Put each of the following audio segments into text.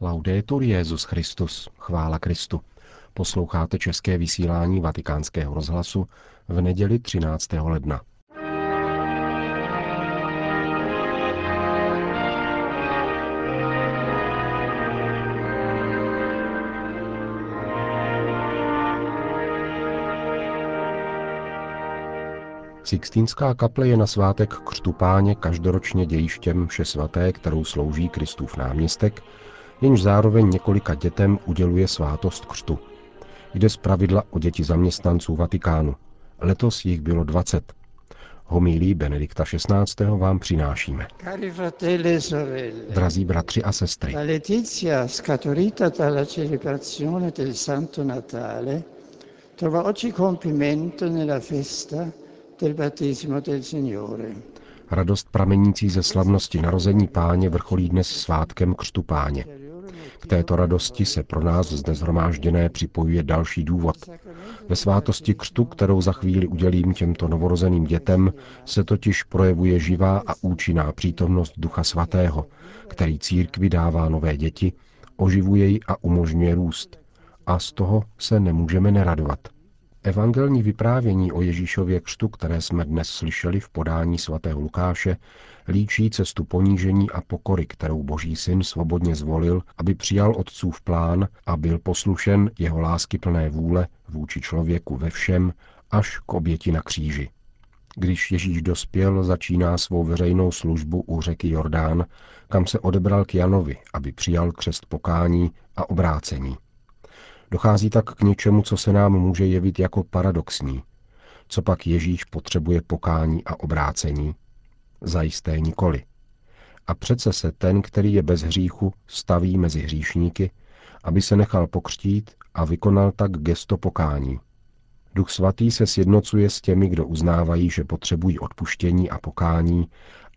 Laudetur Jezus Christus, chvála Kristu. Posloucháte české vysílání Vatikánského rozhlasu v neděli 13. ledna. Sixtínská kaple je na svátek křtu páně každoročně dějištěm vše svaté, kterou slouží Kristův náměstek, jenž zároveň několika dětem uděluje svátost křtu. Jde pravidla o děti zaměstnanců Vatikánu. Letos jich bylo 20. Homílí Benedikta XVI. vám přinášíme. E Drazí bratři a sestry, trova oggi compimento nella festa del battesimo del Signore. radost pramenící ze slavnosti narození páně vrcholí dnes svátkem křtu páně. K této radosti se pro nás zde zhromážděné připojuje další důvod. Ve svátosti křtu, kterou za chvíli udělím těmto novorozeným dětem, se totiž projevuje živá a účinná přítomnost Ducha Svatého, který církvi dává nové děti, oživuje ji a umožňuje růst. A z toho se nemůžeme neradovat. Evangelní vyprávění o Ježíšově křtu, které jsme dnes slyšeli v podání svatého Lukáše, líčí cestu ponížení a pokory, kterou Boží syn svobodně zvolil, aby přijal otcův plán a byl poslušen jeho lásky plné vůle vůči člověku ve všem až k oběti na kříži. Když Ježíš dospěl, začíná svou veřejnou službu u řeky Jordán, kam se odebral k Janovi, aby přijal křest pokání a obrácení. Dochází tak k něčemu, co se nám může jevit jako paradoxní. Co pak Ježíš potřebuje pokání a obrácení? Zajisté nikoli. A přece se ten, který je bez hříchu, staví mezi hříšníky, aby se nechal pokřtít a vykonal tak gesto pokání. Duch svatý se sjednocuje s těmi, kdo uznávají, že potřebují odpuštění a pokání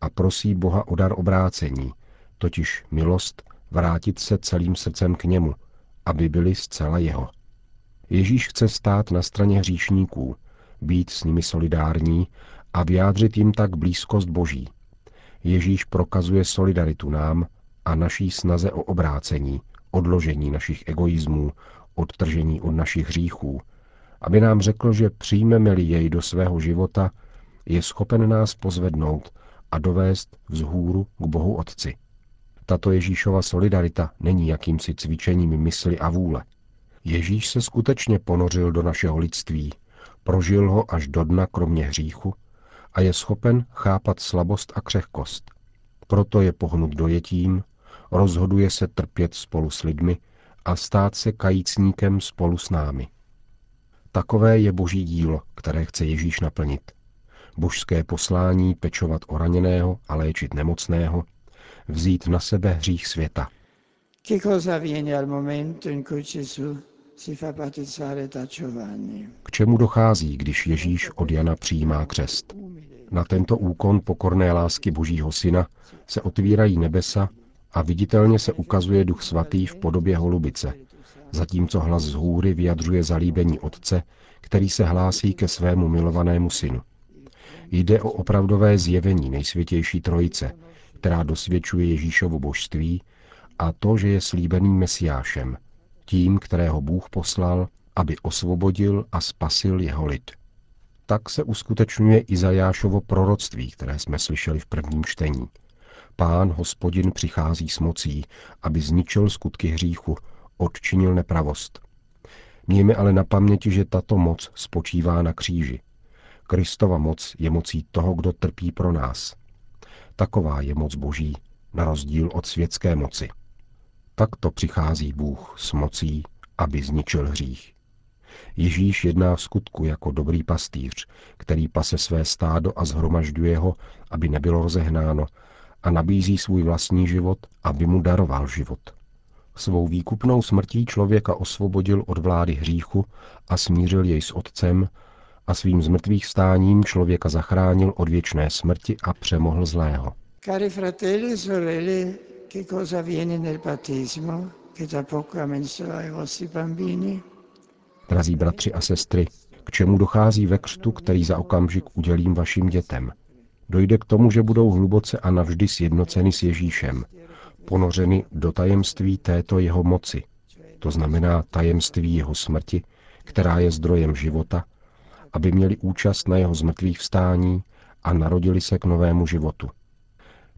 a prosí Boha o dar obrácení, totiž milost vrátit se celým srdcem k němu, aby byli zcela jeho. Ježíš chce stát na straně hříšníků, být s nimi solidární a vyjádřit jim tak blízkost Boží. Ježíš prokazuje solidaritu nám a naší snaze o obrácení, odložení našich egoismů, odtržení od našich hříchů, aby nám řekl, že přijmeme-li jej do svého života, je schopen nás pozvednout a dovést vzhůru k Bohu Otci. Tato Ježíšova solidarita není jakýmsi cvičením mysli a vůle. Ježíš se skutečně ponořil do našeho lidství, prožil ho až do dna kromě hříchu a je schopen chápat slabost a křehkost. Proto je pohnut dojetím, rozhoduje se trpět spolu s lidmi a stát se kajícníkem spolu s námi. Takové je boží dílo, které chce Ježíš naplnit. Božské poslání pečovat o raněného a léčit nemocného, vzít na sebe hřích světa. Che cosa avviene al momento in cui Gesù si fa battezzare da Giovanni? K čemu dochází, když Ježíš od Jana přijímá křest? Na tento úkon pokorné lásky Božího Syna se otvírají nebesa a viditelně se ukazuje Duch Svatý v podobě holubice, zatímco hlas z hůry vyjadřuje zalíbení Otce, který se hlásí ke svému milovanému synu. Jde o opravdové zjevení nejsvětější trojice, která dosvědčuje Ježíšovo božství a to, že je slíbeným mesiášem, tím, kterého Bůh poslal, aby osvobodil a spasil jeho lid. Tak se uskutečňuje Izajášovo proroctví, které jsme slyšeli v prvním čtení. Pán, hospodin, přichází s mocí, aby zničil skutky hříchu, odčinil nepravost. Mějme ale na paměti, že tato moc spočívá na kříži. Kristova moc je mocí toho, kdo trpí pro nás. Taková je moc Boží, na rozdíl od světské moci. Takto přichází Bůh s mocí, aby zničil hřích. Ježíš jedná v skutku jako dobrý pastýř, který pase své stádo a zhromažďuje ho, aby nebylo rozehnáno, a nabízí svůj vlastní život, aby mu daroval život. Svou výkupnou smrtí člověka osvobodil od vlády hříchu a smířil jej s Otcem a svým zmrtvých stáním člověka zachránil od věčné smrti a přemohl zlého. Cari fratelli e sorelle, che cosa avviene nel battesimo che da poco ha messo ai vostri bambini? Drazí bratři a sestry, k čemu dochází ve křtu, který za okamžik udělím vašim dětem? Dojde k tomu, že budou hluboce a navždy sjednoceny s Ježíšem, ponořeny do tajemství této jeho moci, to znamená tajemství jeho smrti, která je zdrojem života, aby měli účast na jeho zmrtvých vstání a narodili se k novému životu.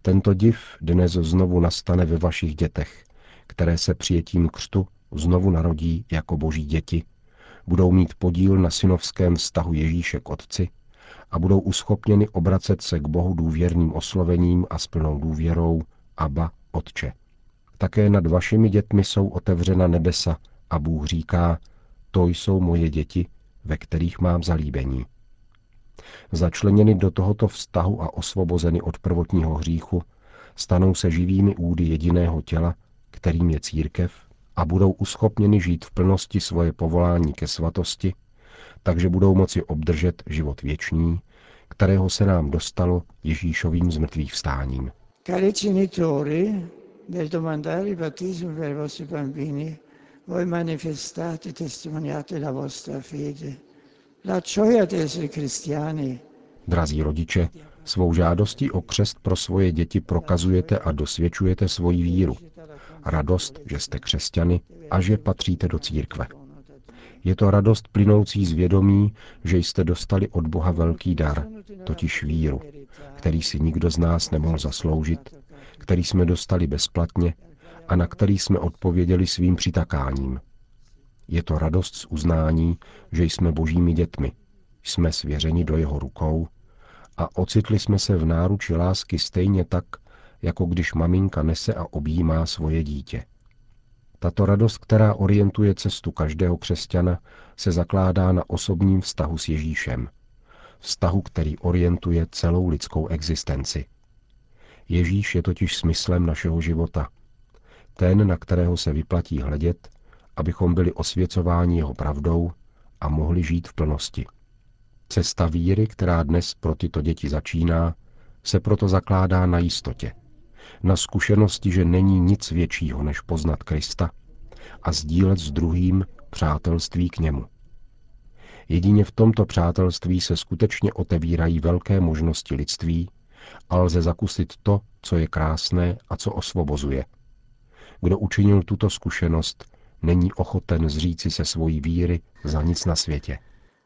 Tento div dnes znovu nastane ve vašich dětech, které se přijetím křtu znovu narodí jako boží děti, budou mít podíl na synovském vztahu Ježíše k Otci a budou uschopněny obracet se k Bohu důvěrným oslovením a s plnou důvěrou Abba, Otče. Také nad vašimi dětmi jsou otevřena nebesa a Bůh říká, to jsou moje děti, ve kterých mám zalíbení. Začleněny do tohoto vztahu a osvobozeny od prvotního hříchu, stanou se živými údy jediného těla, kterým je církev, a budou uschopněny žít v plnosti svoje povolání ke svatosti, takže budou moci obdržet život věčný, kterého se nám dostalo Ježíšovým zmrtvých vstáním. Cari genitori, nel domandare il battesimo per i vostri bambini, voi manifestate e testimoniate la vostra fede, la gioia di essere cristiani. Drazí rodiče, svou žádostí o křest pro svoje děti prokazujete a dosvědčujete svoji víru, radost, že jste křesťany a že patříte do církve. Je to radost plynoucí z vědomí, že jste dostali od Boha velký dar, totiž víru, který si nikdo z nás nemohl zasloužit, který jsme dostali bezplatně a na který jsme odpověděli svým přitakáním. Je to radost z uznání, že jsme božími dětmi, jsme svěřeni do jeho rukou a ocitli jsme se v náruči lásky stejně tak, jako když maminka nese a objímá svoje dítě. Tato radost, která orientuje cestu každého křesťana, se zakládá na osobním vztahu s Ježíšem. Vztahu, který orientuje celou lidskou existenci. Ježíš je totiž smyslem našeho života. Ten, na kterého se vyplatí hledět, abychom byli osvěcováni jeho pravdou a mohli žít v plnosti. Cesta víry, která dnes pro tyto děti začíná, se proto zakládá na jistotě. Na zkušenosti, že není nic většího, než poznat Krista a sdílet s druhým přátelství k němu. Jedině v tomto přátelství se skutečně otevírají velké možnosti lidství a lze zakusit to, co je krásné a co osvobozuje. Kdo učinil tuto zkušenost, není ochoten zříci se svojí víry za nic na světě.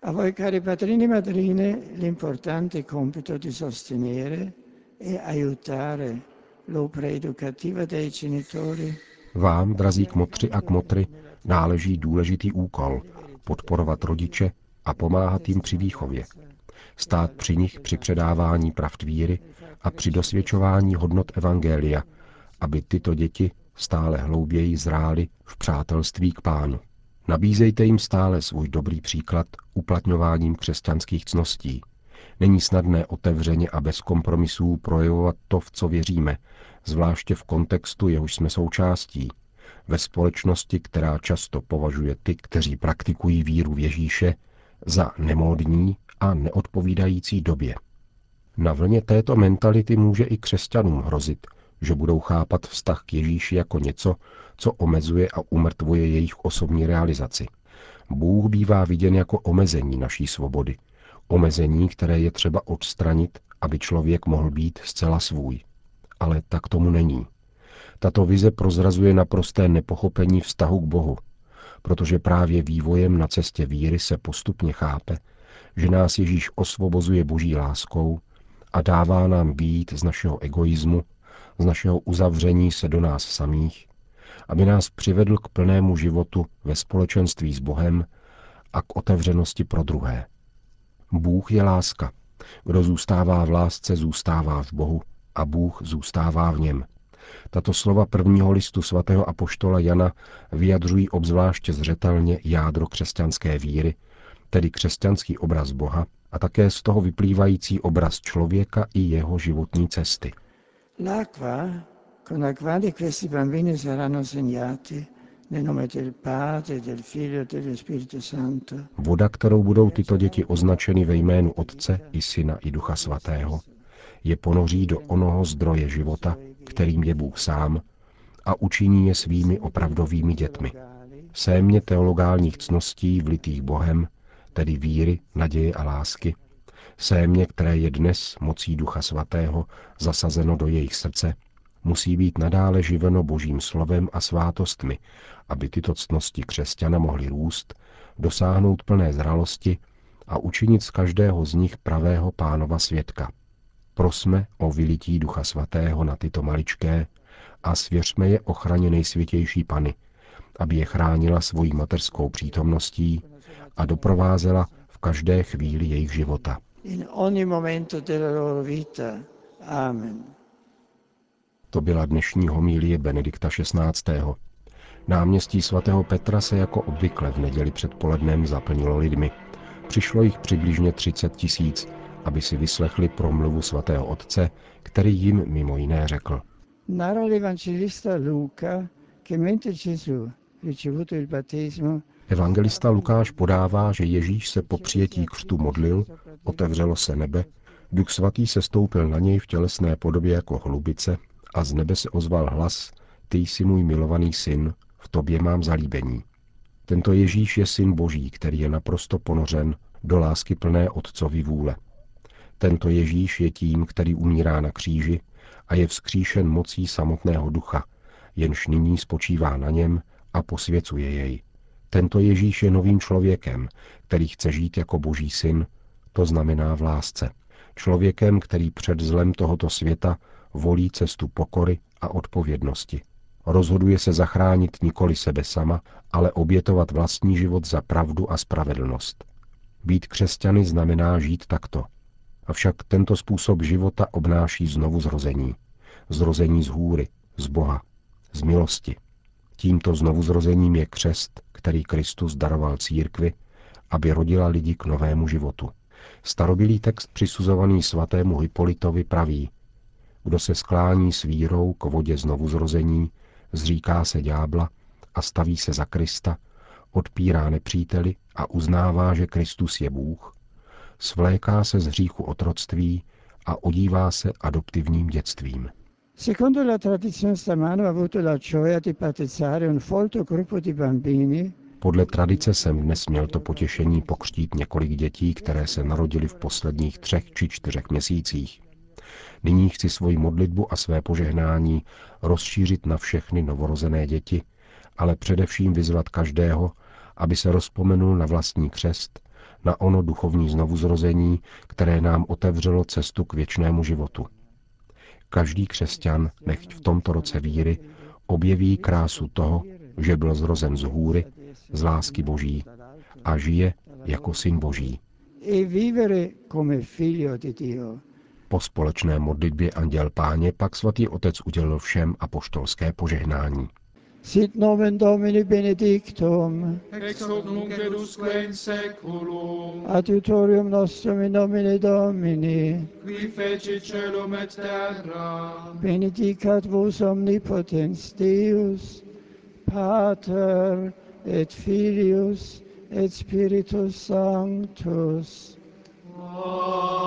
A voi cari padrini e madrine l'importante compito di sostenere e aiutare l'opera educativa dei genitori. Vám, drazí kmotři a kmotry, náleží důležitý úkol podporovat rodiče a pomáhat jim při výchově. Stát při nich při předávání pravd víry a při dosvědčování hodnot Evangelia, aby tyto děti stále hlouběji zrály v přátelství k pánu. Nabízejte jim stále svůj dobrý příklad uplatňováním křesťanských cností. Není snadné otevřeně a bez kompromisů projevovat to, v co věříme, zvláště v kontextu, jehož jsme součástí, ve společnosti, která často považuje ty, kteří praktikují víru v Ježíše, za nemódní a neodpovídající době. Na vlně této mentality může i křesťanům hrozit, že budou chápat vztah k Ježíši jako něco, co omezuje a umrtvuje jejich osobní realizaci. Bůh bývá viděn jako omezení naší svobody. Omezení, které je třeba odstranit, aby člověk mohl být zcela svůj. Ale tak tomu není. Tato vize prozrazuje naprosté nepochopení vztahu k Bohu, protože právě vývojem na cestě víry se postupně chápe, že nás Ježíš osvobozuje boží láskou a dává nám být z našeho egoismu z našeho uzavření se do nás samých, aby nás přivedl k plnému životu ve společenství s Bohem a k otevřenosti pro druhé. Bůh je láska. Kdo zůstává v lásce, zůstává v Bohu a Bůh zůstává v něm. Tato slova prvního listu svatého apoštola Jana vyjadřují obzvláště zřetelně jádro křesťanské víry, tedy křesťanský obraz Boha a také z toho vyplývající obraz člověka i jeho životní cesty – L'acqua con la quale questi bambini saranno segnati. Voda, kterou budou tyto děti označeny ve jménu Otce i Syna i Ducha Svatého, je ponoří do onoho zdroje života, kterým je Bůh sám, a učiní je svými opravdovými dětmi. Sémě teologálních cností vlitých Bohem, tedy víry, naděje a lásky, sémě, které je dnes mocí Ducha Svatého zasazeno do jejich srdce, musí být nadále živeno božím slovem a svátostmi, aby tyto ctnosti křesťana mohly růst, dosáhnout plné zralosti a učinit z každého z nich pravého pánova svědka. Prosme o vylití Ducha Svatého na tyto maličké a svěřme je ochraně nejsvětější Pany, aby je chránila svojí materskou přítomností a doprovázela v každé chvíli jejich života. In ogni momento della loro vita. Amen. To byla dnešní homílie Benedikta XVI. Náměstí svatého Petra se jako obvykle v neděli předpolednem zaplnilo lidmi. Přišlo jich přibližně 30 tisíc, aby si vyslechli promluvu svatého otce, který jim mimo jiné řekl. Narra l'Evangelista Luca che mentre Gesù, ricevuto il battesimo, Evangelista Lukáš podává, že Ježíš se po přijetí křtu modlil, otevřelo se nebe, Duch svatý se stoupil na něj v tělesné podobě jako hlubice a z nebe se ozval hlas, ty jsi můj milovaný syn, v tobě mám zalíbení. Tento Ježíš je syn boží, který je naprosto ponořen do lásky plné otcovi vůle. Tento Ježíš je tím, který umírá na kříži a je vzkříšen mocí samotného ducha, jenž nyní spočívá na něm a posvěcuje jej. Tento Ježíš je novým člověkem, který chce žít jako boží syn, to znamená v lásce. Člověkem, který před zlem tohoto světa volí cestu pokory a odpovědnosti. Rozhoduje se zachránit nikoli sebe sama, ale obětovat vlastní život za pravdu a spravedlnost. Být křesťany znamená žít takto. Avšak tento způsob života obnáší znovu zrození. Zrození z hůry, z Boha, z milosti. Tímto znovuzrozením je křest, který Kristus daroval církvi, aby rodila lidi k novému životu. Starobilý text přisuzovaný svatému Hypolitovi praví, kdo se sklání s vírou k vodě znovuzrození, zříká se ďábla a staví se za Krista, odpírá nepříteli a uznává, že Kristus je Bůh, svléká se z hříchu otroctví a odívá se adoptivním dětstvím. Secondo la tradizione stamano ho avuto la gioia di battezzare un folto gruppo di bambini Podle tradice jsem dnes měl to potěšení pokřtít několik dětí, které se narodily v posledních třech či čtyřech měsících. Nyní chci svoji modlitbu a své požehnání rozšířit na všechny novorozené děti, ale především vyzvat každého, aby se rozpomenul na vlastní křest, na ono duchovní znovuzrození, které nám otevřelo cestu k věčnému životu. Každý křesťan, nechť v tomto roce víry, objeví krásu toho, že byl zrozen z hůry, z lásky Boží a žije jako syn Boží. Po společné modlitbě Anděl Páně pak svatý otec udělil všem apoštolské požehnání. Sit nomen Domini benedictum, ex hoc nunc et usque in seculum, adiutorium nostrum in nomine Domini, qui feci celum et terra, benedicat vos omnipotens Deus, Pater et Filius et Spiritus Sanctus. Amen.